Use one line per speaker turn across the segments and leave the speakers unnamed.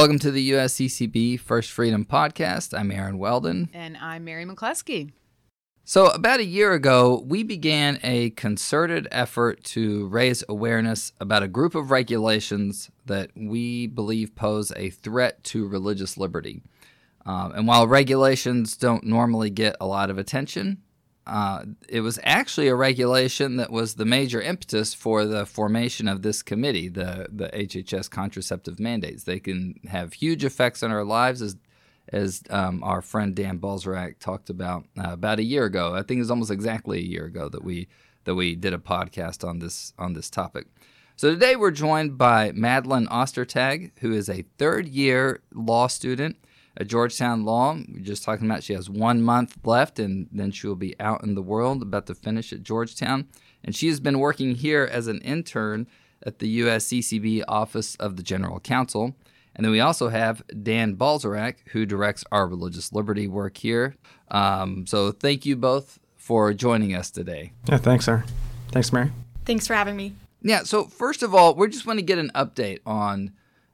Welcome to the USCCB First Freedom Podcast. I'm Aaron Weldon.
And I'm Mary McCluskey.
So, about a year ago, we began a concerted effort to raise awareness about a group of regulations that we believe pose a threat to religious liberty. Um, and while regulations don't normally get a lot of attention, uh, it was actually a regulation that was the major impetus for the formation of this committee, the, the HHS contraceptive mandates. They can have huge effects on our lives, as, as um, our friend Dan Balserak talked about uh, about a year ago. I think it was almost exactly a year ago that we that we did a podcast on this on this topic. So today we're joined by Madeleine Ostertag, who is a third year law student at Georgetown Law. We are just talking about she has one month left and then she will be out in the world, about to finish at Georgetown. And she has been working here as an intern at the USCCB Office of the General Counsel. And then we also have Dan Balserak, who directs our religious liberty work here. Um, so thank you both for joining us today.
Yeah, thanks, sir. Thanks, Mary.
Thanks for having me.
Yeah, so first of all, we just want to get an update on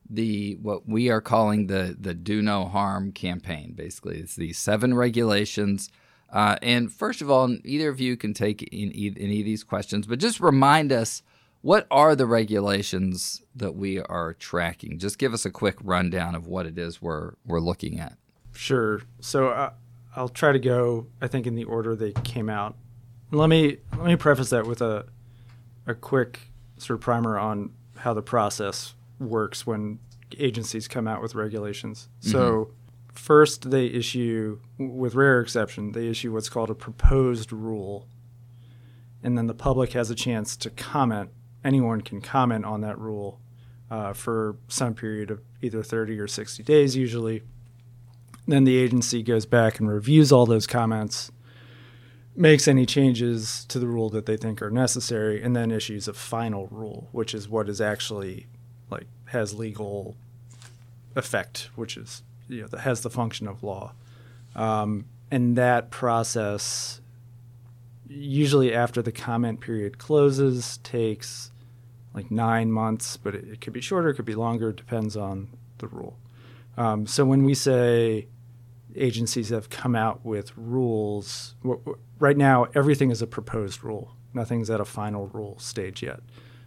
the what we are calling the the do no harm campaign. Basically, it's the seven regulations. Uh, and first of all, either of you can take in any of these questions, but just remind us what are the regulations that we are tracking. Just give us a quick rundown of what it is we're we're looking at.
Sure. So uh, I'll try to go. I think in the order they came out. Let me let me preface that with a a quick sort of primer on how the process works when agencies come out with regulations. Mm-hmm. So, first, they issue, with rare exception, they issue what's called a proposed rule. And then the public has a chance to comment. Anyone can comment on that rule uh, for some period of either 30 or 60 days, usually. Then the agency goes back and reviews all those comments, makes any changes to the rule that they think are necessary, and then issues a final rule, which is what is actually like has legal effect, which is you know that has the function of law, um, and that process usually after the comment period closes takes like nine months, but it, it could be shorter, it could be longer, depends on the rule. Um, so when we say agencies have come out with rules, w- w- right now everything is a proposed rule. Nothing's at a final rule stage yet.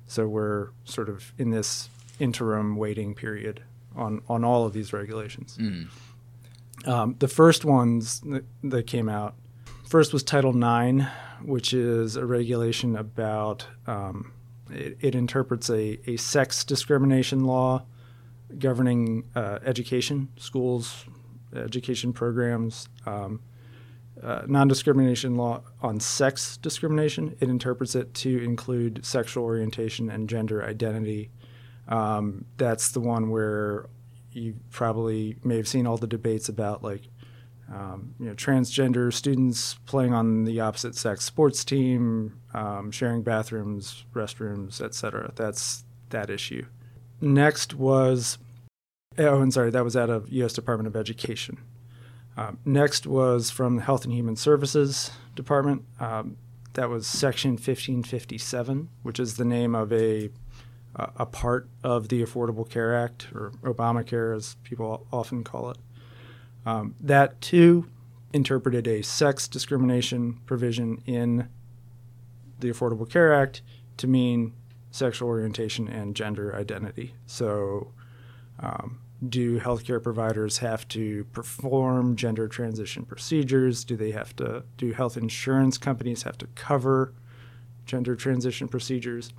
So we're sort of in this interim waiting period on, on all of these regulations. Mm. Um, the first ones that, that, came out first was Title IX, which is a regulation about um, it, it, interprets a, a sex discrimination law governing uh, education, schools, education programs. Um, uh, non discrimination law on sex discrimination. It interprets it to include sexual orientation and gender identity um, that's the one where you probably may have seen all the debates about like um, you know transgender students playing on the opposite sex sports team, um, sharing bathrooms, restrooms, etc. That's that issue. Next was oh, and sorry, that was out of U.S. Department of Education. Um, next was from the Health and Human Services Department. Um, that was Section 1557, which is the name of a a part of the Affordable Care Act, or Obamacare as people often call it. Um, that too interpreted a sex discrimination provision in the Affordable Care Act to mean sexual orientation and gender identity. So, um, do healthcare providers have to perform gender transition procedures? Do they have to? Do health insurance companies have to cover gender transition procedures?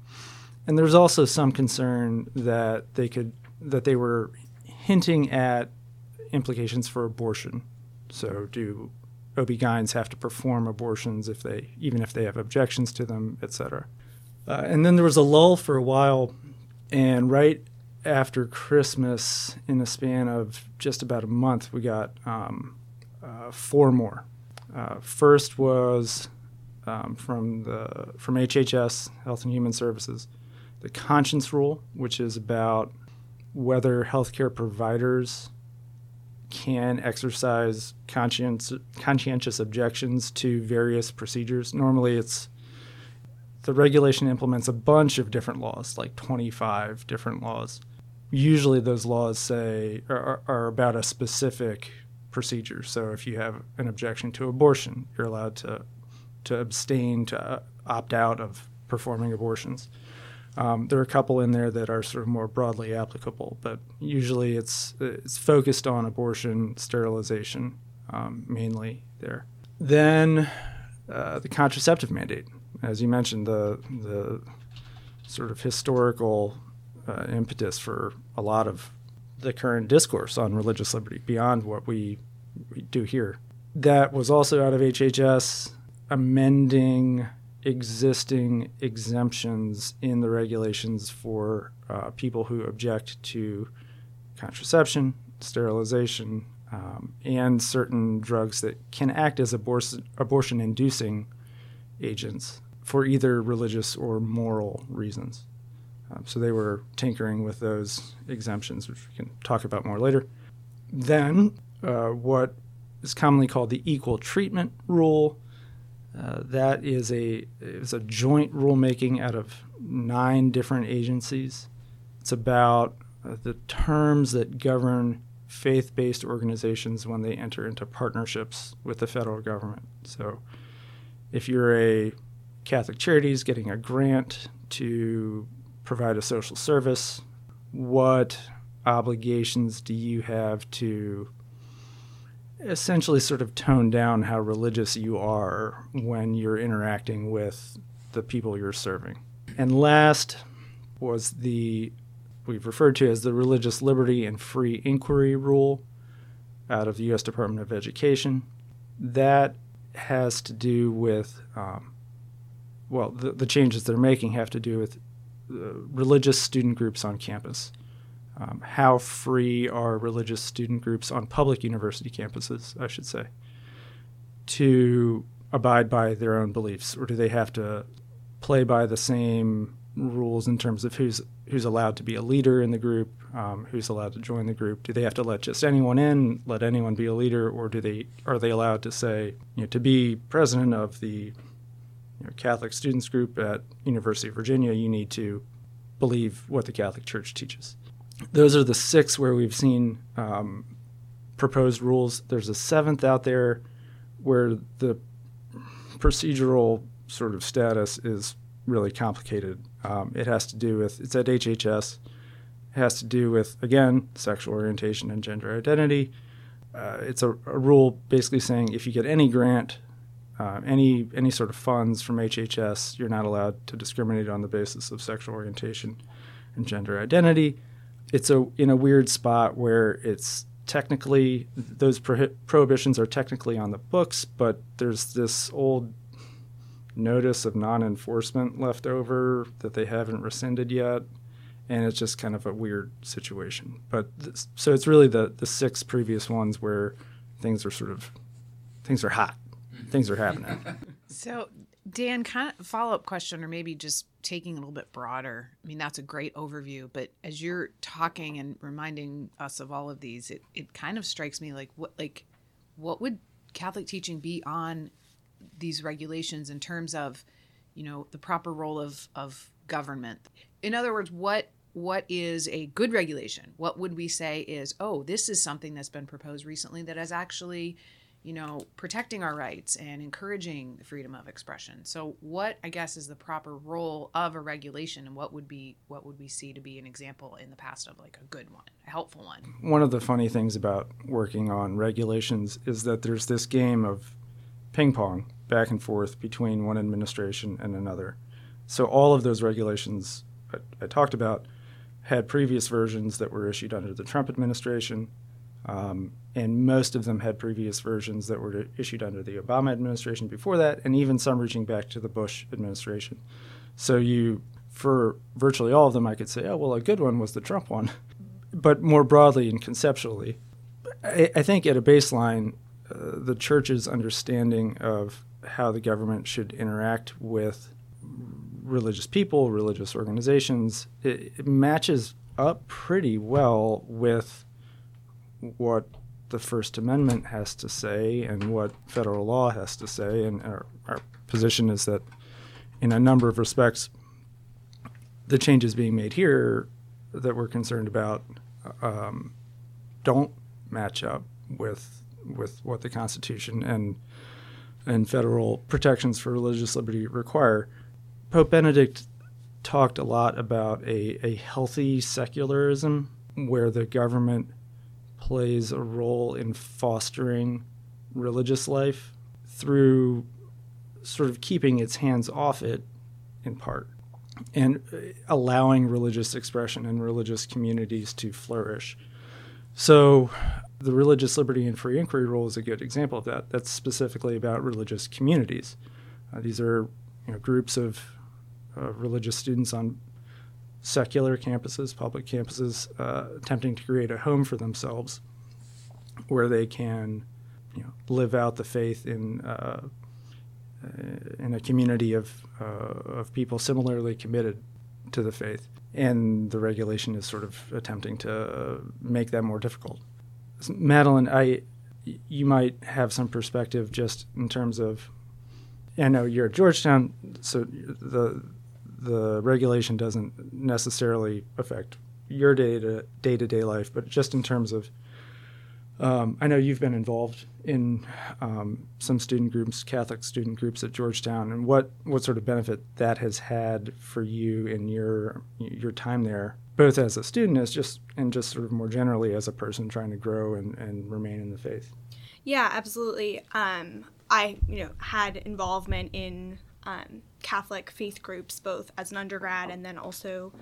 And there's also some concern that they could that they were hinting at implications for abortion. So do OB-GYNs have to perform abortions if they even if they have objections to them, et cetera. Uh, and then there was a lull for a while, and right after Christmas, in a span of just about a month, we got um, uh, four more. Uh, first was um, from the from HHS, Health and Human Services, the conscience rule, which is about whether healthcare providers can exercise conscience, conscientious objections to various procedures. Normally, it's the regulation implements a bunch of different laws, like 25 different laws. usually those laws say are, are about a specific procedure. So if you have an objection to abortion, you're allowed to to abstain to uh, opt out of performing abortions. Um, there are a couple in there that are sort of more broadly applicable, but usually it's it's focused on abortion, sterilization, um, mainly there. Then uh, the contraceptive mandate, as you mentioned, the the sort of historical uh, impetus for a lot of the current discourse on religious liberty beyond what we, we do here. That was also out of HHS amending existing exemptions in the regulations for uh, people who object to contraception, sterilization, um, and certain drugs that can act as abortion inducing agents for either religious or moral reasons. Um, so they were tinkering with those exemptions, which we can talk about more later. Then, uh, what is commonly called the equal treatment rule uh, that is a is a joint rulemaking out of nine different agencies. It's about uh, the terms that govern faith-based organizations when they enter into partnerships with the federal government. So, if you're a Catholic Charities getting a grant to provide a social service, what obligations do you have to essentially sort of tone down how religious you are when you're interacting with the people you're serving. And last was the we've referred to as the religious liberty and free inquiry rule out of the U.S. Department of Education. That has to do with, um, well, the, the, changes they're making have to do with uh, religious student groups on campus um, how free are religious student groups on public university campuses, I should say, to abide by their own beliefs, or do they have to play by the same rules in terms of who's who's allowed to be a leader in the group, um, who's allowed to join the group? Do they have to let just anyone in, let anyone be a leader, or do they are they allowed to say, you know, to be president of the you know, Catholic students group at University of Virginia, you need to believe what the Catholic Church teaches those are the six where we've seen um, proposed rules. There's a seventh out there where the procedural sort of status is really complicated. Um, it has to do with it's at HHS. It has to do with again sexual orientation and gender identity. Uh, it's a, a, rule basically saying if you get any grant, uh, any any sort of funds from HHS, you're not allowed to discriminate on the basis of sexual orientation and gender identity it's a in a weird spot where it's technically those prohi- prohibitions are technically on the books, but there's this old notice of non-enforcement left over that they haven't rescinded yet, and it's just kind of a weird situation. But this, so it's really the the six previous ones where things are sort of things are hot, mm-hmm. things are happening.
So Dan, kind of follow up question, or maybe just taking a little bit broader. I mean, that's a great overview, but as you're talking and reminding us of all of these, it, it kind of strikes me like what like what would Catholic teaching be on these regulations in terms of, you know, the proper role of of government. In other words, what what is a good regulation? What would we say is, oh, this is something that's been proposed recently that has actually you know, protecting our rights and encouraging the freedom of expression. So, what I guess is the proper role of a regulation, and what would be what would we see to be an example in the past of like a good one, a helpful one?
One of the funny things about working on regulations is that there's this game of ping pong back and forth between one administration and another. So, all of those regulations I, I talked about had previous versions that were issued under the Trump administration. Um, and most of them had previous versions that were issued under the Obama administration before that, and even some reaching back to the Bush administration. So you, for virtually all of them, I could say, oh well, a good one was the Trump one, but more broadly and conceptually, I, I think at a baseline, uh, the church's understanding of how the government should interact with religious people, religious organizations, it, it matches up pretty well with what the First Amendment has to say and what federal law has to say. And our, our position is that, in a number of respects, the changes being made here that we're concerned about um, don't match up with with what the Constitution and and federal protections for religious liberty require. Pope Benedict talked a lot about a, a healthy secularism where the government plays a role in fostering religious life through sort of keeping its hands off it in part and allowing religious expression and religious communities to flourish. So, the Religious Liberty and Free Inquiry Rule is a good example of that. That's specifically about religious communities. Uh, these are you know, groups of uh, religious students on secular campuses, public campuses, uh, attempting to create a home for themselves where they can you know, live out the faith in uh, in a community of uh, of people similarly committed to the faith, and the regulation is sort of attempting to make that more difficult. Madeleine, I you might have some perspective just in terms of. I know you're at Georgetown, so the the regulation doesn't necessarily affect your day to day to day life, but just in terms of um, I know you've been involved in um, some student groups, Catholic student groups at Georgetown, and what, what sort of benefit that has had for you in your your time there, both as a student, as just and just sort of more generally as a person trying to grow and, and remain in the faith.
Yeah, absolutely. Um, I you know had involvement in um, Catholic faith groups both as an undergrad and then also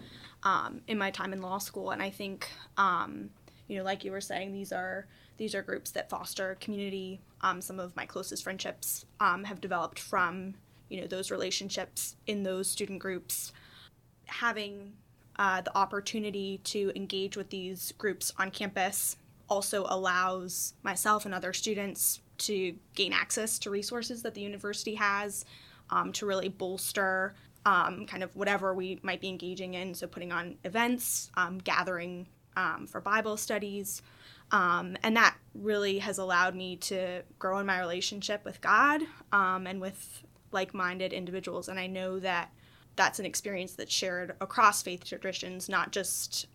um, in my time in law school, and I think um, you know like you were saying these are these are groups that foster community. Um, some of my closest friendships um, have developed from you know those relationships in those student groups. Having uh, the opportunity to engage with these groups on campus also allows myself and other students to gain access to resources that the university has um, to really bolster um, kind of whatever we might be engaging in. So, putting on events, um, gathering um, for Bible studies, um, and that really has allowed me to grow in my relationship with God um, and with like minded individuals. And I know that that's an experience that's shared across faith traditions, not just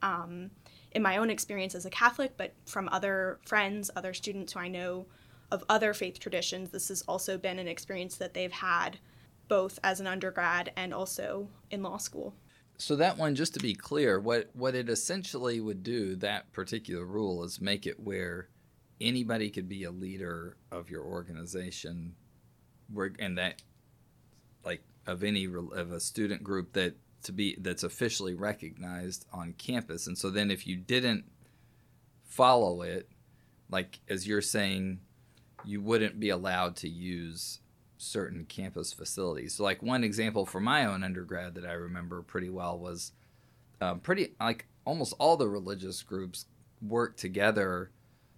in my own experience as a Catholic, but from other friends, other students who I know of other faith traditions. This has also been an experience that they've had both as an undergrad and also in law school
so that one, just to be clear, what what it essentially would do, that particular rule, is make it where anybody could be a leader of your organization, and that, like, of any of a student group that to be that's officially recognized on campus. And so then, if you didn't follow it, like as you're saying, you wouldn't be allowed to use certain campus facilities. So, like one example for my own undergrad that I remember pretty well was um, pretty like almost all the religious groups worked together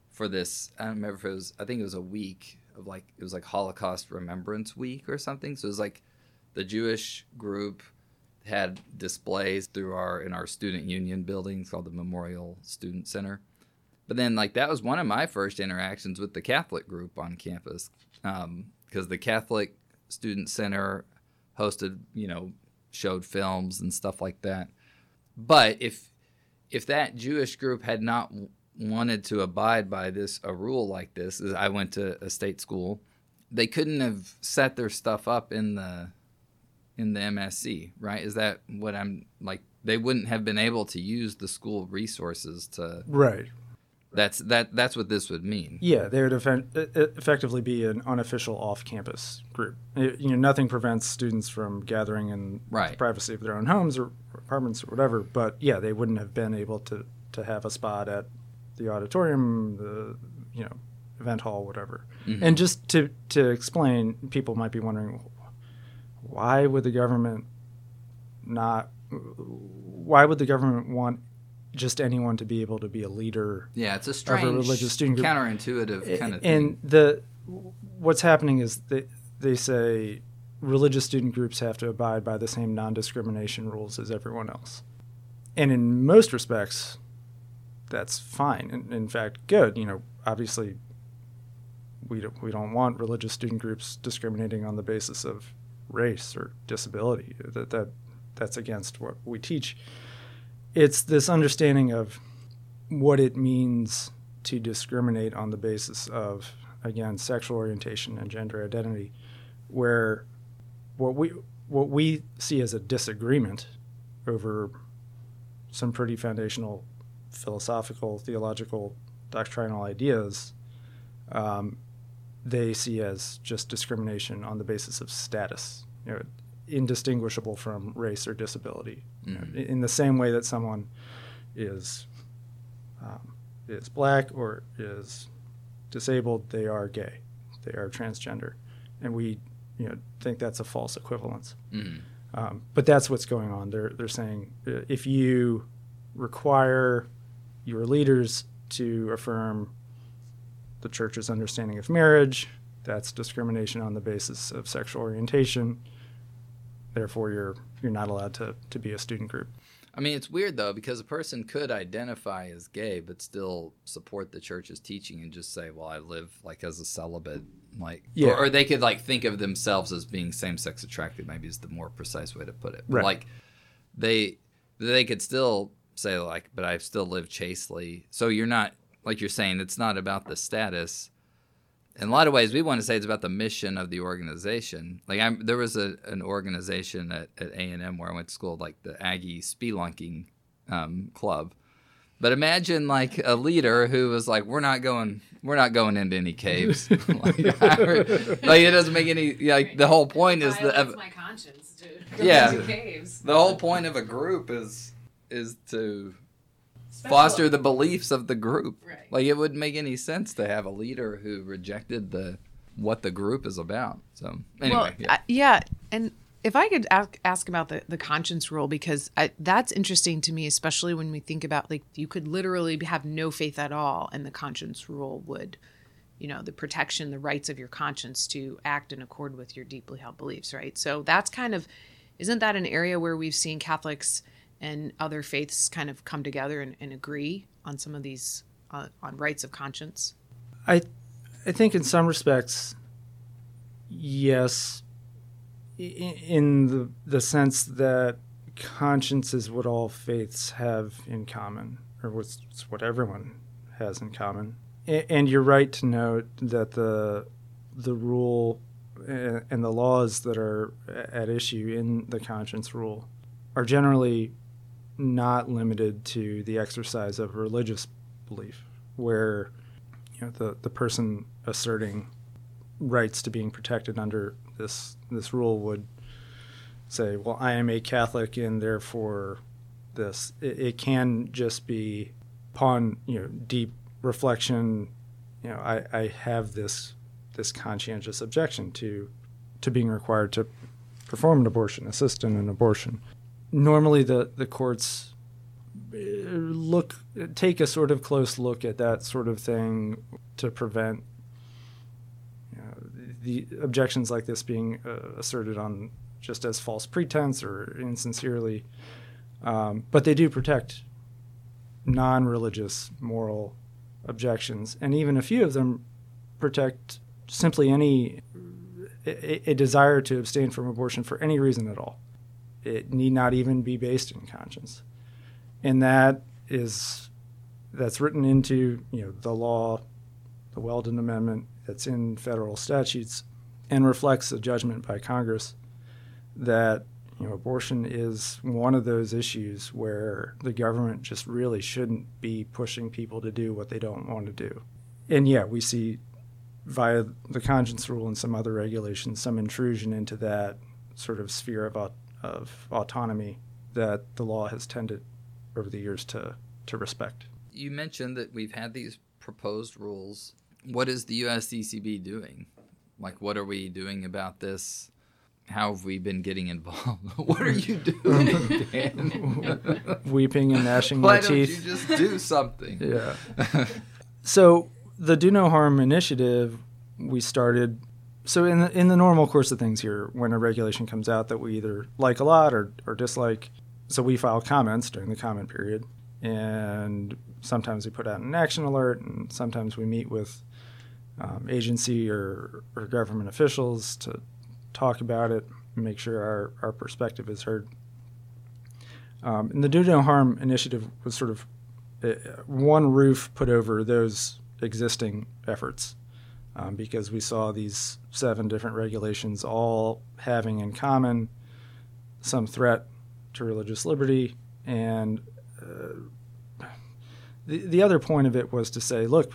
for this. I don't remember if it was. I think it was a week of like it was like Holocaust Remembrance Week or something. So it was like the Jewish group had displays through our in our student union building called the Memorial Student Center. But then like that was one of my first interactions with the Catholic group on campus. Um, because the Catholic Student Center hosted, you know, showed films and stuff like that. But if if that Jewish group had not wanted to abide by this a rule like this, I went to a state school, they couldn't have set their stuff up in the in the MSC, right? Is that what I'm like? They wouldn't have been able to use the school resources to
right,
that's that. That's what this would mean.
Yeah, they would effectively be an unofficial off-campus group. You know, nothing prevents students from gathering in right. the privacy of their own homes or apartments or whatever. But yeah, they wouldn't have been able to to have a spot at the auditorium, the you know event hall, whatever. Mm-hmm. And just to to explain, people might be wondering why would the government not? Why would the government want just anyone to be able to be a leader.
Yeah, it's a strange, of a religious student group. counterintuitive kind of thing.
And the what's happening is they they say religious student groups have to abide by the same non-discrimination rules as everyone else, and in most respects, that's fine. In, in fact, good. You know, obviously, we don't, we don't want religious student groups discriminating on the basis of race or disability. That that that's against what we teach it's this understanding of what it means to discriminate on the basis of again sexual orientation and gender identity where what we what we see as a disagreement over some pretty foundational philosophical theological doctrinal ideas um, they see as just discrimination on the basis of status. You know indistinguishable from race or disability
Mhm.
in the same way that someone is um, is black or is disabled, they are gay, they are transgender, and we you know think that's a false equivalence.
Mhm.
Um, but that's what's going on. They're they're saying uh, if you require your leaders to affirm the church's understanding of marriage, that's discrimination on the basis of sexual orientation. Therefore, you're you're not allowed to, to be a student group.
I mean, it's weird though because a person could identify as gay but still support the church's teaching and just say, "Well, I live like as a celibate." Like,
Yeah.
or, or they could like think of themselves as being same-sex attracted. Maybe is the more precise way to put it.
Right.
like, they they could still say like, "But I still live chastely." So you're not like you're saying it's not about the status. In a lot of ways, we want to say it's about the mission of the organization. Like, I'm, there was a, an organization at, at A and M where I went to school, like the Aggie Spelunking um, Club. But imagine like a leader who was like, "We're not going, we're not going into any caves." like, like, it doesn't make any. Like the whole point is the
Violates my conscience, dude.
Yeah.
Going caves.
the whole point of a group is is to foster the beliefs of the group.
Right.
Like it wouldn't make any sense to have a leader who rejected the what the group is about. So anyway,
well,
yeah.
I- yeah, and if I could ask, ask about the, the conscience rule because I, that's interesting to me, especially when we think about like you could literally have no faith at all, and the conscience rule would, you know, the protection, the rights of your conscience to act in accord with your deeply held beliefs, right? So that's kind of, isn't that an area where we've seen Catholics and other faiths kind of come together and, and agree on some of these uh, on rights of conscience?
I, I think in some respects, yes, in the the sense that conscience is what all faiths have in common, or what's what everyone has in common. And you're right to note that the the rule and the laws that are at issue in the conscience rule are generally not limited to the exercise of religious belief, where you know the the person asserting rights to being protected under this this rule would say, well, I am a Catholic and therefore this. It, it can just be upon you know deep reflection. You know, I, I have this this conscientious objection to to being required to perform an abortion, assist in an abortion. Normally, the the courts uh, look take a sort of close look at that sort of thing to prevent you know, the objections like this being uh, asserted on just as false pretense or insincerely. Um, but they do protect non-religious moral objections, and even a few of them protect simply any a, a desire to abstain from abortion for any reason at all. It need not even be based in conscience, and that is that's written into you know the law, the Weldon Amendment that's in federal statutes, and reflects a judgment by Congress that you know abortion is one of those issues where the government just really shouldn't be pushing people to do what they don't want to do. And yeah, we see via the conscience rule and some other regulations some intrusion into that sort of sphere of, of autonomy that the law has tended over the years to, to respect.
you mentioned that we've had these proposed rules. What is the USCCB doing? Like, what are we doing about this? How have we been getting involved? what are you doing, Dan?
Weeping and gnashing
Why
my
don't you just do something?
Yeah. so the Do No Harm initiative we started. So in the, in the normal course of things here, when a regulation comes out that we either like a lot or, or dislike, so we file comments during the comment period, and sometimes we put out an action alert, and sometimes we meet with um, agency or, or government officials to talk about it, make sure our, our perspective is heard. Um, and the Do No Harm initiative was sort of uh, one roof put over those existing efforts um, because we saw these seven different regulations all having in common some threat to religious liberty. And uh, the, the other point of it was to say, look,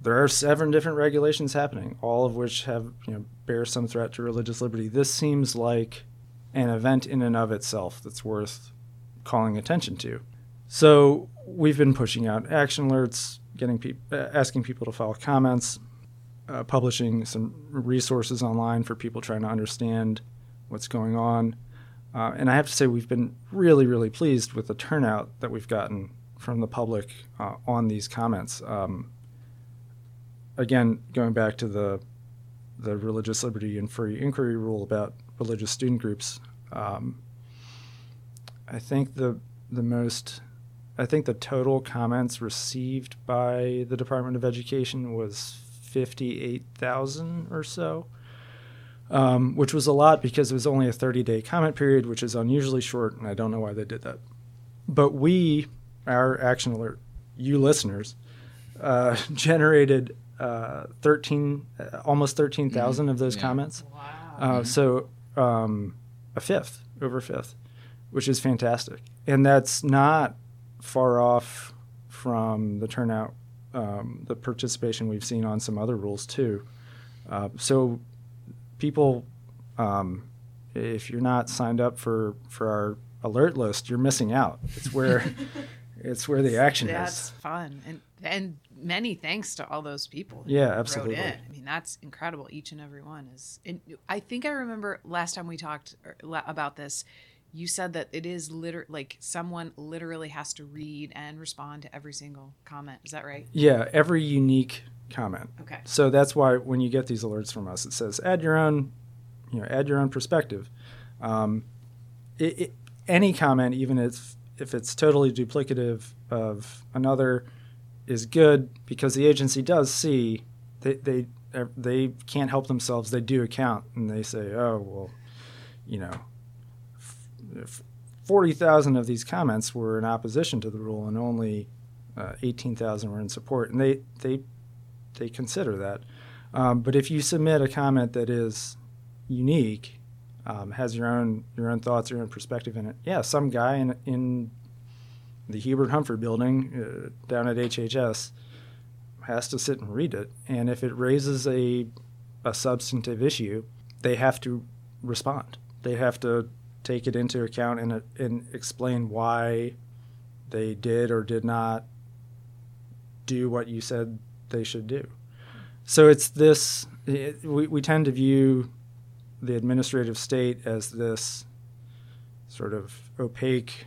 there are seven different regulations happening, all of which have you know bear some threat to religious liberty. This seems like an event in and of itself that's worth calling attention to. So we've been pushing out action alerts, getting pe- asking people to file comments, uh, publishing some resources online for people trying to understand what's going on. Uh, and I have to say, we've been really, really pleased with the turnout that we've gotten from the public uh, on these comments. Um, again, going back to the the religious liberty and free inquiry rule about religious student groups, um, I think the the most I think the total comments received by the Department of Education was 58,000 or so, um, which was a lot because it was only a 30 day comment period, which is unusually short, and I don't know why they did that. But we, our Action Alert, you listeners, uh, generated uh, 13, uh, almost 13,000 of those
Yeah.
comments.
Wow.
Uh, So um, a fifth, over a fifth, which is fantastic. And that's not far off from the turnout, um, the participation we've seen on some other rules too. Uh, so people, um, if you're not signed up for, for our alert list, you're missing out. It's where it's where the action
That's
is.
That's fun, and and many thanks to all those people.
Yeah, absolutely.
I mean, that's incredible. Each and every one is. And I think I remember last time we talked er, about this. You said that it is liter like someone literally has to read and respond to every single comment. Is that right?
Yeah, every unique comment.
Okay.
So that's why when you get these alerts from us, it says add your own, you know, add your own perspective. Um, it, it, any comment, even if if it's totally duplicative of another, is good because the agency does see they they they can't help themselves. They do account and they say, oh well, you know, f- forty thousand of these comments were in opposition to the rule and only uh, eighteen thousand were in support, and they they they consider that. Um, but if you submit a comment that is unique, um, has your own your own thoughts, your own perspective in it, yeah, some guy in in the Hubert Humphrey building uh, down at HHS has to sit and read it, and if it raises a a substantive issue, they have to respond. They have to take it into account and, uh, and explain why they did or did not do what you said they should do. So it's this, it, we, we tend to view the administrative state as this sort of opaque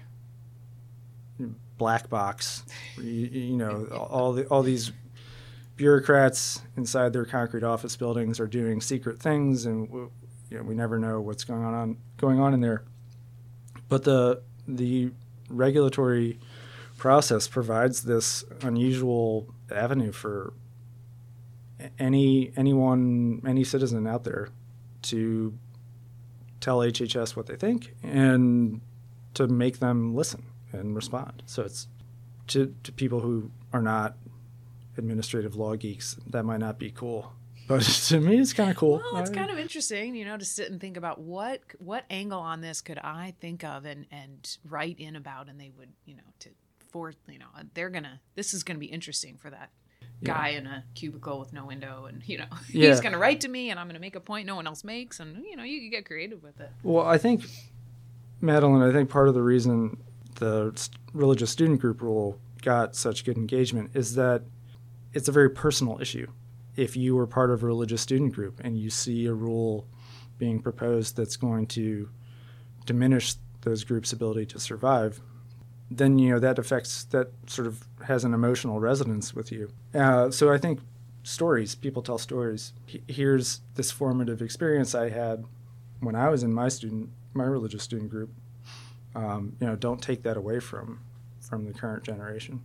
black box. You, you know, all, the, all these bureaucrats inside their concrete office buildings are doing secret things, and you know, we never know what's going on going on in there. But the the regulatory process provides this unusual avenue for any anyone any citizen out there to tell HHS what they think and to make them listen and respond. So it's to, to people who are not administrative law geeks, that might not be cool. But to me, it's kind of cool.
Well, it's
I-
kind of interesting, you know, to sit and think about what what angle on this could I think of and and write in about, and they would, you know, to for you know, uh, they're gonna this is gonna be interesting for that guy in a cubicle with no window, and you know,
Yeah.
he's gonna write to me, and I'm gonna make a point no one else makes, and you know, you can get creative with it.
Well, I think, Madeleine, I think part of the reason the religious student group rule got such good engagement is that it's a very personal issue. If you were part of a religious student group and you see a rule being proposed that's going to diminish those groups' ability to survive, then you know that affects that sort of has an emotional resonance with you. Uh, so I think stories, people tell stories. He- Here's this formative experience I had when I was in my student, my religious student group, um, you know, don't take that away from from the current generation,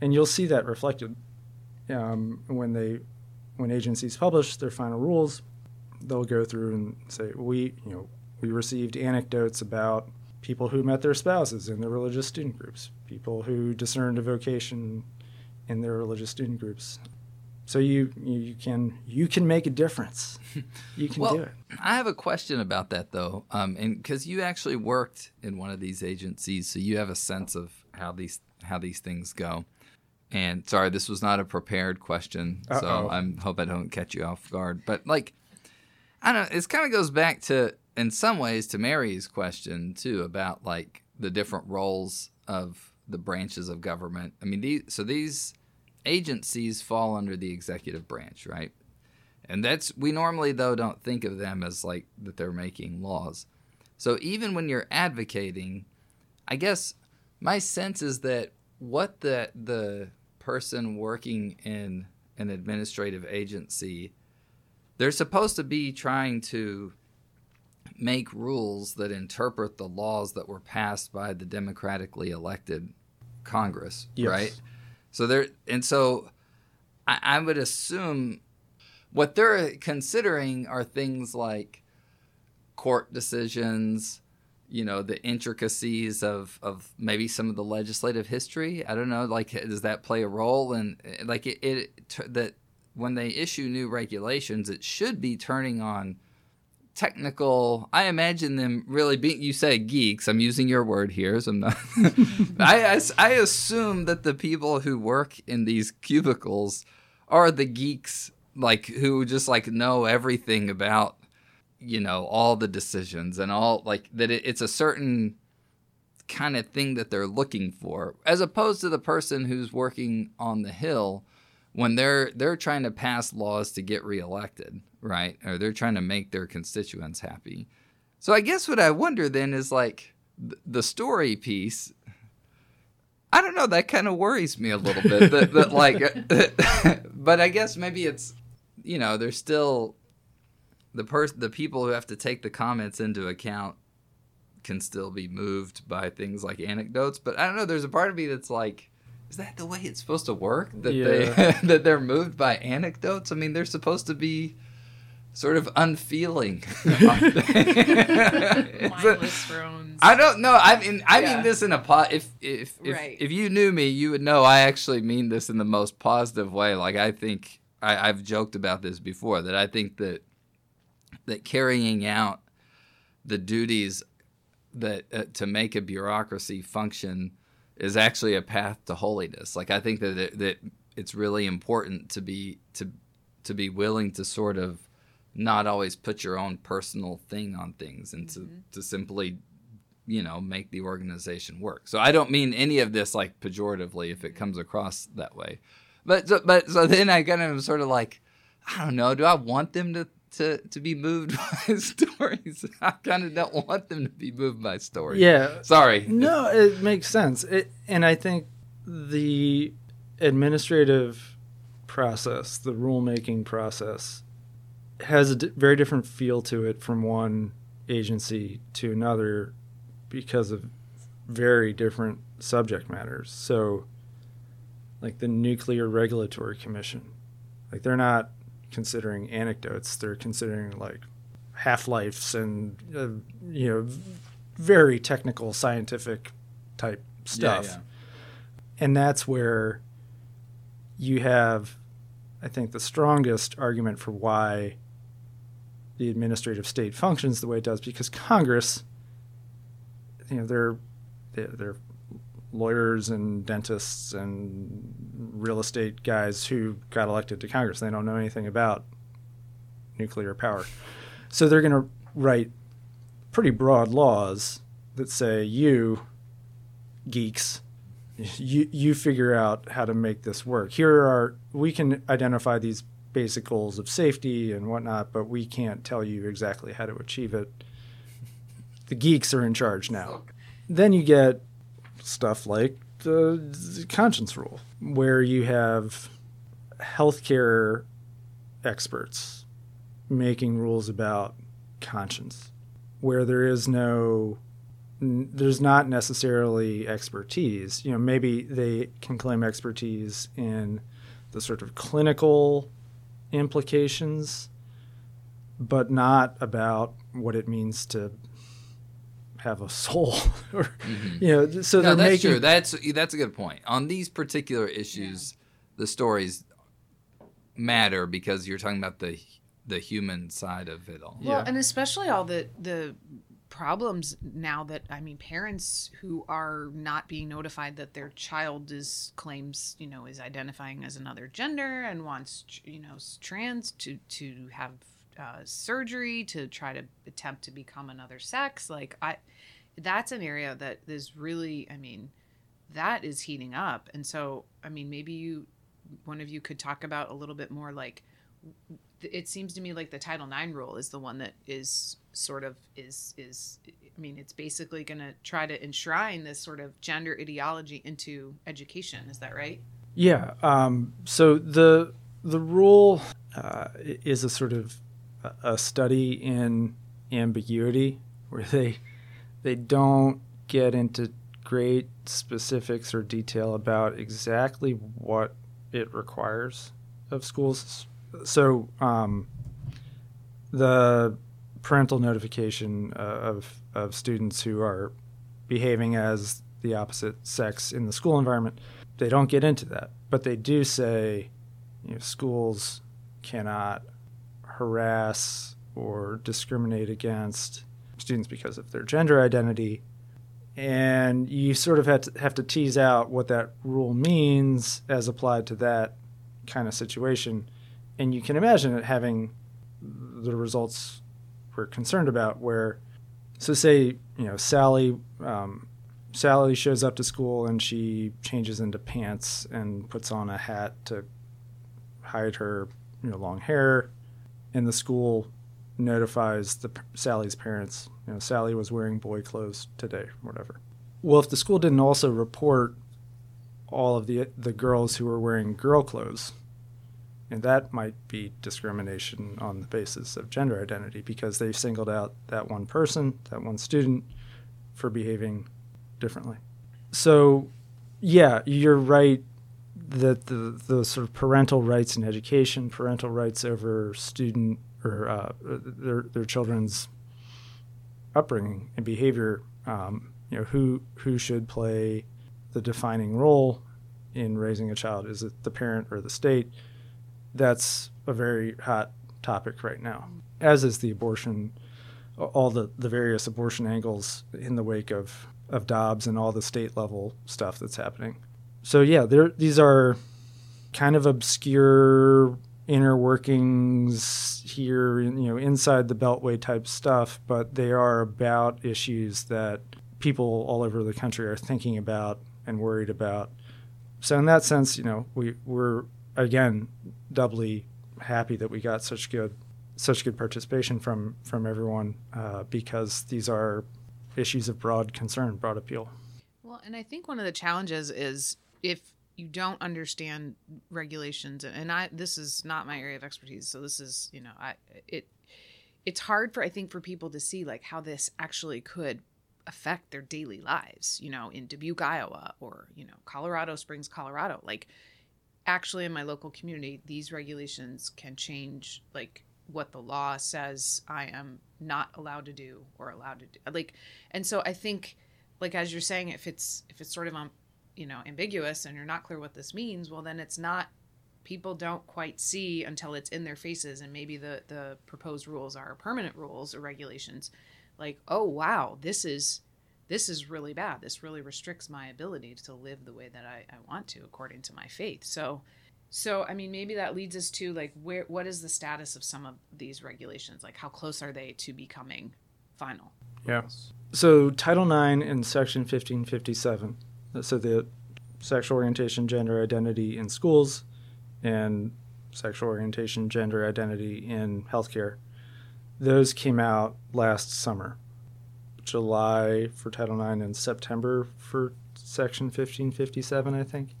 and you'll see that reflected um, when they when agencies publish their final rules. They'll go through and say we, you know, we received anecdotes about people who met their spouses in their religious student groups, people who discerned a vocation in their religious student groups. So you you can you can make a difference. You can
well,
do it.
I have a question about that though, um, and because you actually worked in one of these agencies, so you have a sense of how these how these things go. And sorry, this was not a prepared question,
Uh-oh.
so I hope I don't catch you off guard. But like, I don't know. It kind of goes back to, in some ways, to Mary's question too about like the different roles of the branches of government. I mean, these, so these agencies fall under the executive branch, right? And that's we normally though don't think of them as like that they're making laws. So even when you're advocating, I guess my sense is that what the the person working in an administrative agency they're supposed to be trying to make rules that interpret the laws that were passed by the democratically elected Congress,
Yes.
right? So there, and so I, I would assume what they're considering are things like court decisions, you know, the intricacies of, of maybe some of the legislative history. I don't know, like, does that play a role? And eh, like, it, it t- that when they issue new regulations, it should be turning on technical. I imagine them really being. You say geeks. I'm using your word here, so I'm not. I, I I assume that the people who work in these cubicles are the geeks, like who just like know everything about, you know, all the decisions and all like that. It, it's a certain kind of thing that they're looking for, as opposed to the person who's working on the hill when they're they're trying to pass laws to get reelected, right? Or they're trying to make their constituents happy. So I guess what I wonder then is like th- the story piece. I don't know. That kind of worries me a little bit. that, that like, but I guess maybe it's you know there's still the person the people who have to take the comments into account can still be moved by things like anecdotes. But I don't know. There's a part of me that's like is that the way it's supposed to work? That
Yeah.
they that they're moved by anecdotes? I mean, they're supposed to be sort of unfeeling.
Mindless drones.
I don't know. I mean, I
Yeah.
mean this in a po- if if if,
Right.
if you knew me, you would know I actually mean this in the most positive way. Like I think I, I've joked about this before that I think that that carrying out the duties that uh, to make a bureaucracy function is actually a path to holiness. Like I think that it, that it's really important to be to to be willing to sort of not always put your own personal thing on things and to, to simply you know make the organization work. So i don't mean any of this like pejoratively if it comes across that way. But so, but so then i kind of am sort of like i don't know do i want them to to, to be moved by stories i kind of don't want them to be moved by stories
Yeah.
sorry
No, it makes sense. It, and I think the administrative process, the rulemaking process, has a d- very different feel to it from one agency to another because of very different subject matters. So, like the Nuclear Regulatory Commission, like they're not considering anecdotes; they're considering like half lives and uh, you know very technical scientific type stuff
yeah.
and that's where you have i think the strongest argument for why the administrative state functions the way it does because congress you know they're, they're lawyers and dentists and real estate guys who got elected to congress. They don't know anything about nuclear power. So they're going to write pretty broad laws that say you geeks you you figure out how to make this work. Here are we can identify these basic goals of safety and whatnot but we can't tell you exactly how to achieve it. The geeks are in charge now. Then you get stuff like the, conscience rule where you have healthcare experts making rules about conscience where there is no there's not necessarily expertise. You know maybe they can claim expertise in the sort of clinical implications but not about what it means to have a soul, or mm-hmm. you know. So
No,
they're
that's
making
true. That's that's a good point. On these particular issues, the stories matter because you're talking about the the human side of it all.
Well,
Yeah.
and especially all the the problems now that I mean parents who are not being notified that their child is claims, you know, is identifying as another gender and wants, you know, trans to to have uh, surgery to try to attempt to become another sex. Like I that's an area that is really, I mean, that is heating up. And so, I mean, maybe you one of you could talk about a little bit more like it seems to me like the title ix rule is the one that is sort of is is i mean it's basically going to try to enshrine this sort of gender ideology into education is that right
Yeah. Um, so the the rule uh, is a sort of a- study in ambiguity, where they they don't get into great specifics or detail about exactly what it requires of schools. So um, the parental notification uh, of of students who are behaving as the opposite sex in the school environment they don't get into that, but they do say, you know, schools cannot harass or discriminate against students because of their gender identity. And you sort of have to, have to tease out what that rule means as applied to that kind of situation. And you can imagine it having the results we're concerned about, where, so say, you know, Sally um, Sally shows up to school and she changes into pants and puts on a hat to hide her you know, long hair. And the school notifies the Sally's parents. You know, Sally was wearing boy clothes today, whatever. Well, if the school didn't also report all of the the girls who were wearing girl clothes, and that might be discrimination on the basis of gender identity because they singled out that one person, that one student, for behaving differently. So, yeah, you're right that the the sort of parental rights in education, parental rights over student or uh, their their children's upbringing and behavior. Um, you know, who who should play the defining role in raising a child? Is it the parent or the state? That's a very hot topic right now, as is the abortion, all the, the various abortion angles in the wake of, of Dobbs and all the state level stuff that's happening. So, yeah, there, these are kind of obscure inner workings here, you know, inside the Beltway type stuff, but they are about issues that people all over the country are thinking about and worried about. So, in that sense, you know, we, we're again doubly happy that we got such good such good participation from from everyone uh, because these are issues of broad concern, broad appeal.
Well, and I think one of the challenges is if you don't understand regulations, and I this is not my area of expertise, so this is you know I it it's hard for I think for people to see like how this actually could affect their daily lives, you know, in Dubuque, Iowa, or you know Colorado Springs, Colorado, like actually in my local community these regulations can change like what the law says i am not allowed to do or allowed to do like and so i think like as you're saying if it's if it's sort of um you know ambiguous and you're not clear what this means well then it's not people don't quite see until it's in their faces and maybe the the proposed rules are permanent rules or regulations like oh wow this is this is really bad. This really restricts my ability to live the way that I, I want to according to my faith. So so I mean maybe that leads us to like where what is the status of some of these regulations? Like how close are they to becoming final?
Yeah. So Title IX in Section 1557, so the sexual orientation, gender identity in schools, and sexual orientation, gender identity in healthcare, those came out last summer. July for Title IX and September for Section 1557, I think.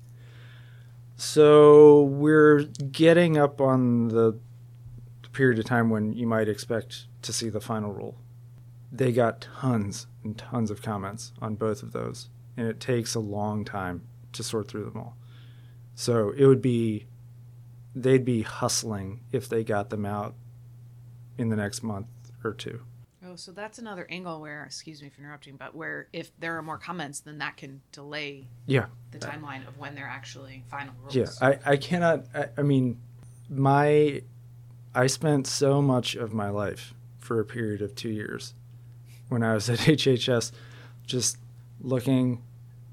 So we're getting up on the period of time when you might expect to see the final rule. They got tons and tons of comments on both of those, and it takes a long time to sort through them all. So it would be, they'd be hustling if they got them out in the next month or two.
Oh, so that's another angle where, excuse me for interrupting, but where if there are more comments, then that can delay
Yeah.
the timeline of when they're actually final rules.
Yeah, I, I cannot. I, I mean, my I spent so much of my life for a period of two years when I was at HHS, just looking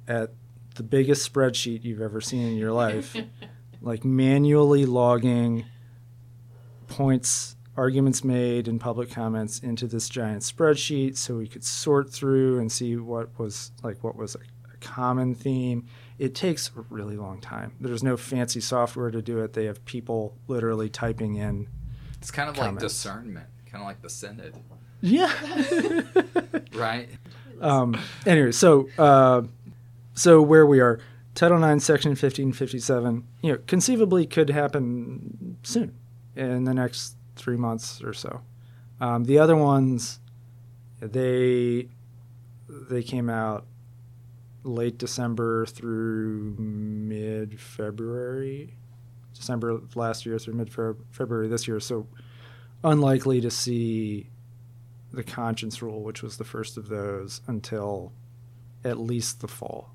at the biggest spreadsheet you've ever seen in your life, like manually logging points, arguments made, and public comments into this giant spreadsheet, so we could sort through and see what was like what was a, a common theme it takes a really long time. There's no fancy software to do it. They have people literally typing in.
It's kind of like discernment, kind of like the synod,
Yeah.
right?
Um, anyway, so uh, so where we are, Title IX, Section 1557, you know, conceivably could happen soon, in the next three months or so. Um, the other ones, they they came out late December through mid February, December last year through mid February this year. So unlikely to see the conscience rule, which was the first of those, until at least the fall.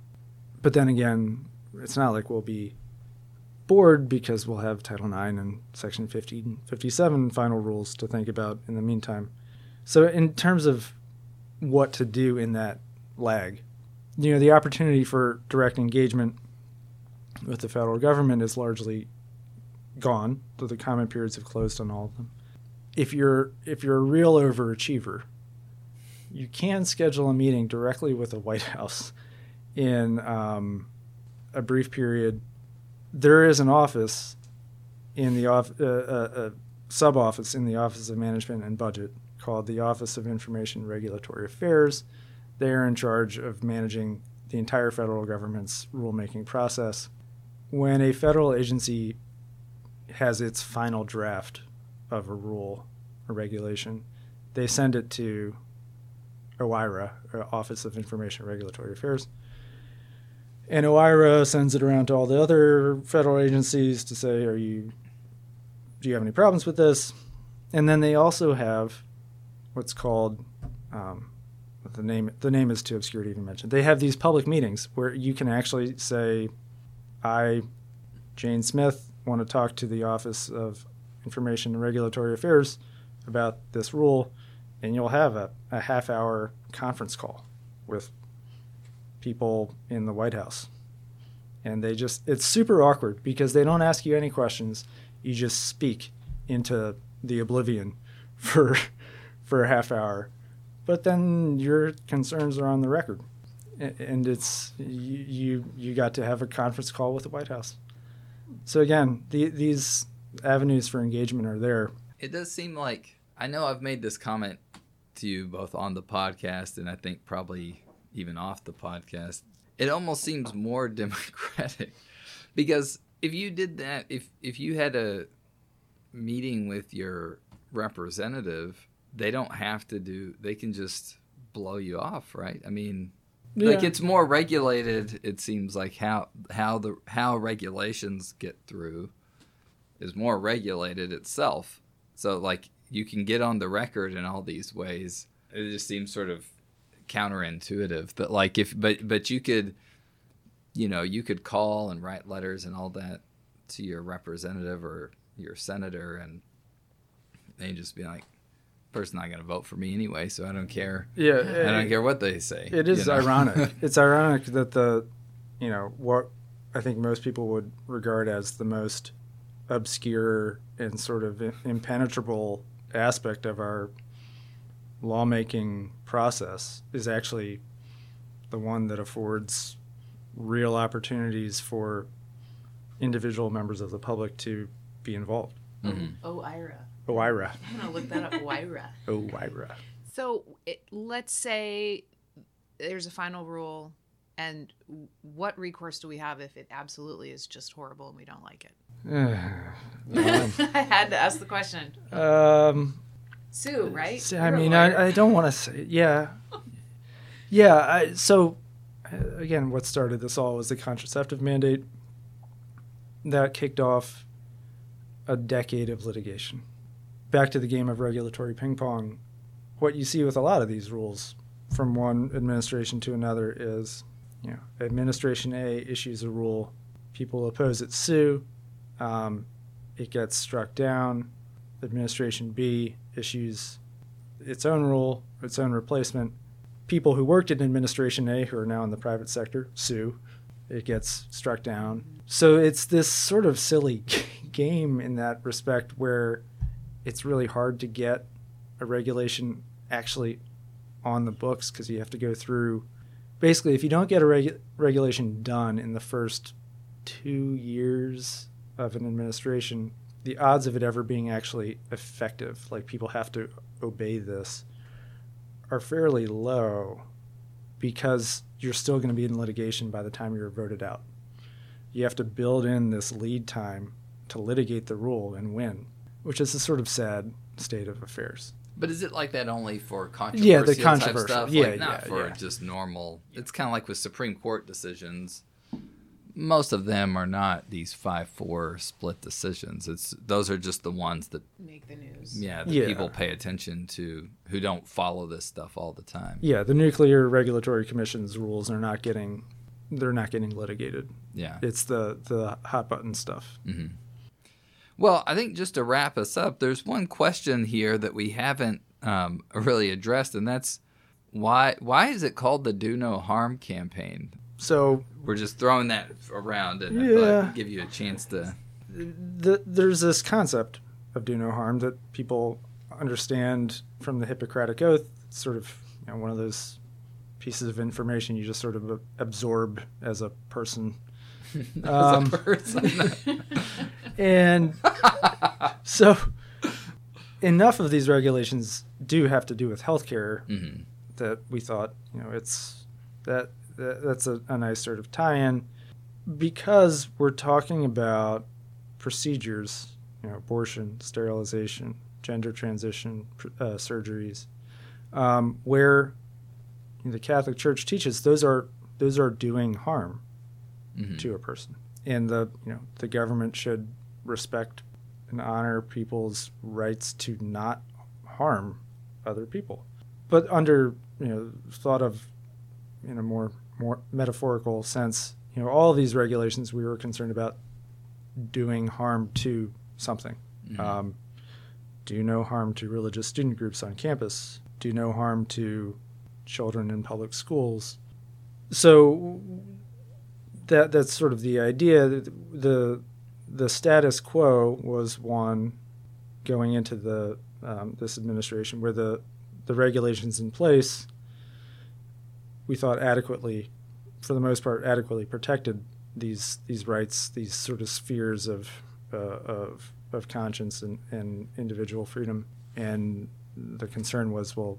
But then again, it's not like we'll be bored because we'll have Title IX and Section 15, 57 final rules to think about in the meantime. So, in terms of what to do in that lag, you know, the opportunity for direct engagement with the federal government is largely gone. So the comment periods have closed on all of them. If you're if you're a real overachiever, you can schedule a meeting directly with the White House in um, a brief period. There is an office in the off, uh, uh, uh, sub office in the Office of Management and Budget called the Office of Information Regulatory Affairs they are in charge of managing the entire federal government's rulemaking process. When a federal agency has its final draft of a rule or regulation, they send it to OIRA, or Office of Information Regulatory Affairs. And OIRA sends it around to all the other federal agencies to say, "Are you? Do you have any problems with this?" And then they also have what's called um, the name the name is too obscure to even mention. They have these public meetings where you can actually say, "I, Jane Smith, want to talk to the Office of Information and Regulatory Affairs about this rule," and you'll have a, a half hour conference call with people in the White House, and they just it's super awkward because they don't ask you any questions. You just speak into the oblivion for for a half hour. But then your concerns are on the record. And it's you you, got to have a conference call with the white house. So again the, these avenues for engagement are there
It does seem like I know I've made this comment to you both on the podcast and I think probably even off the podcast. It almost seems more democratic because if you did that, if if you had a meeting with your representative, they don't have to do. They can just blow you off, right? I mean, like it's more regulated. It seems like how how the how regulations get through is more regulated itself. So like you can get on the record in all these ways. It just seems sort of counterintuitive. But like if but but you could you know, you could call and write letters and all that to your representative or your senator and they just be like person not going to vote for me anyway, so I don't care.
yeah
I don't care what they say.
It is
you know?
ironic. it's ironic that the, you know, what I think most people would regard as the most obscure and sort of impenetrable aspect of our lawmaking process is actually the one that affords real opportunities for individual members of the public to be involved.
Mhm.
Oh, Ira.
OIRA.
I'm gonna look that up. Wyra.
OIRA.
So it, let's say there's a final rule, and what recourse do we have if it absolutely is just horrible and we don't like it? I had to ask the question.
um,
Sue, right?
I
You're
mean. I, I don't want to say, yeah, yeah. I, so, uh, again, what started this all was the contraceptive mandate that kicked off a decade of litigation. Back to the game of regulatory ping pong. what you see with a lot of these rules from one administration to another is, you know, Administration A issues a rule, people oppose it, sue, um, it gets struck down. Administration B issues its own rule, its own replacement. People who worked in Administration A, who are now in the private sector, sue. It gets struck down. So it's this sort of silly game in that respect where it's really hard to get a regulation actually on the books because you have to go through. Basically, if you don't get a regu- regulation done in the first two years of an administration, the odds of it ever being actually effective, like people have to obey this, are fairly low because you're still going to be in litigation by the time you're voted out. You have to build in this lead time to litigate the rule and win, which is a sort of sad state of affairs.
But is it like that only for controversial
Yeah, the
type
controversial.
stuff?
Yeah,
like, not
yeah,
for
yeah.
just normal. It's kind of like with Supreme Court decisions. Most of them are not these five-four split decisions. It's those are just the ones that
Make the news.
yeah that
Yeah.
people pay attention to who don't follow this stuff all the time.
Yeah, the Nuclear Regulatory Commission's rules are not getting they're not getting litigated.
Yeah.
It's the the hot button stuff. Mm-hmm.
Well, I think just to wrap us up, there's one question here that we haven't um, really addressed, and that's why why is it called the Do No Harm campaign?
So
We're just throwing that around and
Yeah.
give you a chance to.
the, there's this concept of do no harm that people understand from the Hippocratic Oath. It's sort of you know, one of those pieces of information you just sort of absorb as a person. Um, and so enough of these regulations do have to do with healthcare
Mhm.
that we thought you know it's that, that that's a, a nice sort of tie-in. Because we're talking about procedures you know abortion sterilization gender transition uh, surgeries um, where the catholic church teaches those are those are doing harm
Mhm.
to a person. And the you know the government should respect and honor people's rights to not harm other people. But under you know thought of in a more more metaphorical sense you know all these regulations we were concerned about doing harm to something.
Mhm.
um, do no harm to religious student groups on campus? Do no harm to children in public schools? So that that's sort of the idea. The the status quo was one going into the um, this administration where the the regulations in place we thought adequately for the most part adequately protected these these rights these sort of spheres of uh, of of conscience and, and individual freedom. And the concern was well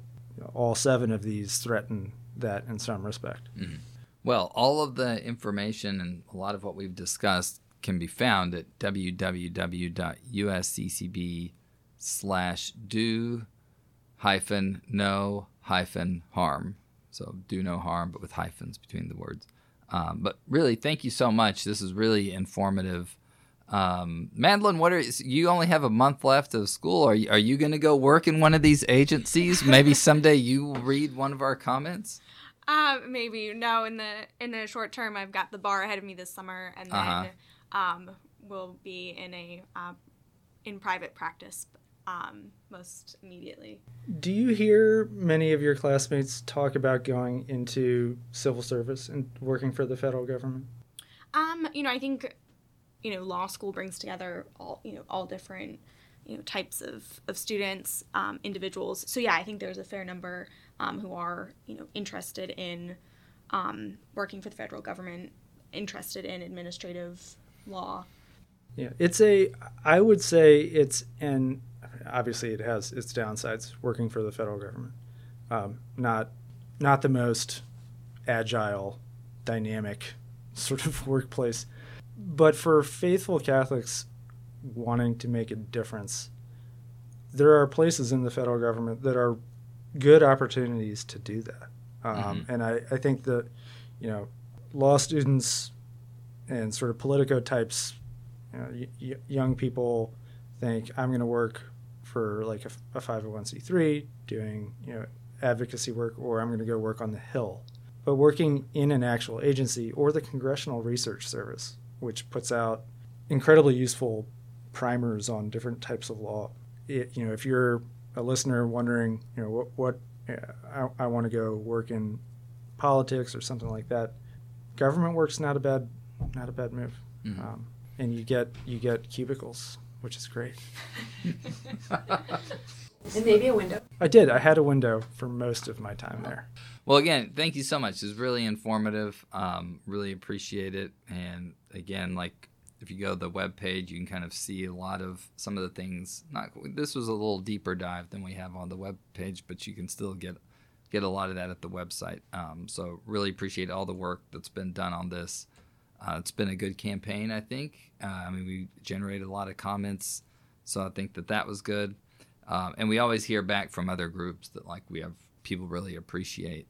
all seven of these threaten that in some respect
Well, all of the information and a lot of what we've discussed can be found at www.usccb slash do hyphen no hyphen harm. So do no harm, but with hyphens between the words. Um, but really, thank you so much. This is really informative. Um, Madeleine, what are you only have a month left of school? Are you, are you going to go work in one of these agencies? Maybe someday you will read one of our comments.
Uh, maybe no. In the in the short term, I've got the bar ahead of me this summer, and then
Uh-huh.
um, we'll be in a uh, in private practice um, most immediately.
Do you hear many of your classmates talk about going into civil service and working for the federal government?
Um, you know, I think you know law school brings together all you know all different you know types of of students, um, individuals. So yeah, I think there's a fair number um, who are you know interested in um, working for the federal government, interested in administrative law.
Yeah, it's a. I would say it's an. Obviously, it has its downsides working for the federal government. Um, not, not the most agile, dynamic sort of workplace, but for faithful Catholics wanting to make a difference, there are places in the federal government that are good opportunities to do that. Um, And I, I think that, you know, law students and sort of politico types you know, y- y- young people think I'm going to work for for like a, a 501c3 doing you know advocacy work or i'm going to go work on the hill but working in an actual agency or the congressional research service which puts out incredibly useful primers on different types of law it, you know if you're a listener wondering you know what, what I, I want to go work in politics or something like that government work's not a bad not a bad move
Mhm.
um, and you get you get cubicles which is great
And maybe a window.
I did. I had a window for most of my time there.
Well, again, thank you so much. It's really informative. Um, really appreciate it. And again, like if you go to the web page, you can kind of see a lot of some of the things. Not this was a little deeper dive than we have on the web page, but you can still get get a lot of that at the website. Um, so really appreciate all the work that's been done on this. Uh, it's been a good campaign, I think. Uh, I mean, we generated a lot of comments, so I think that that was good. Um, and we always hear back from other groups that like we have people really appreciate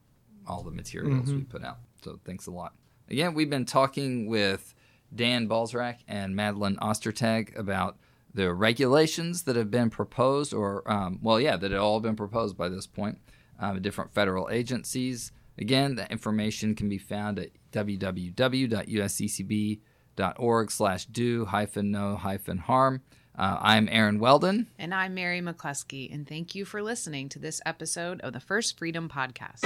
all the materials we put out. So thanks a lot. Again, we've been talking with Dan Balserak and Madeleine Ostertag about the regulations that have been proposed, or um, well, yeah, that have all been proposed by this point, um, different federal agencies. Again, the information can be found at www.usccb.org slash do hyphen no hyphen harm. Uh, I'm Aaron Weldon.
And I'm Mary McCluskey, and thank you for listening to this episode of the First Freedom Podcast.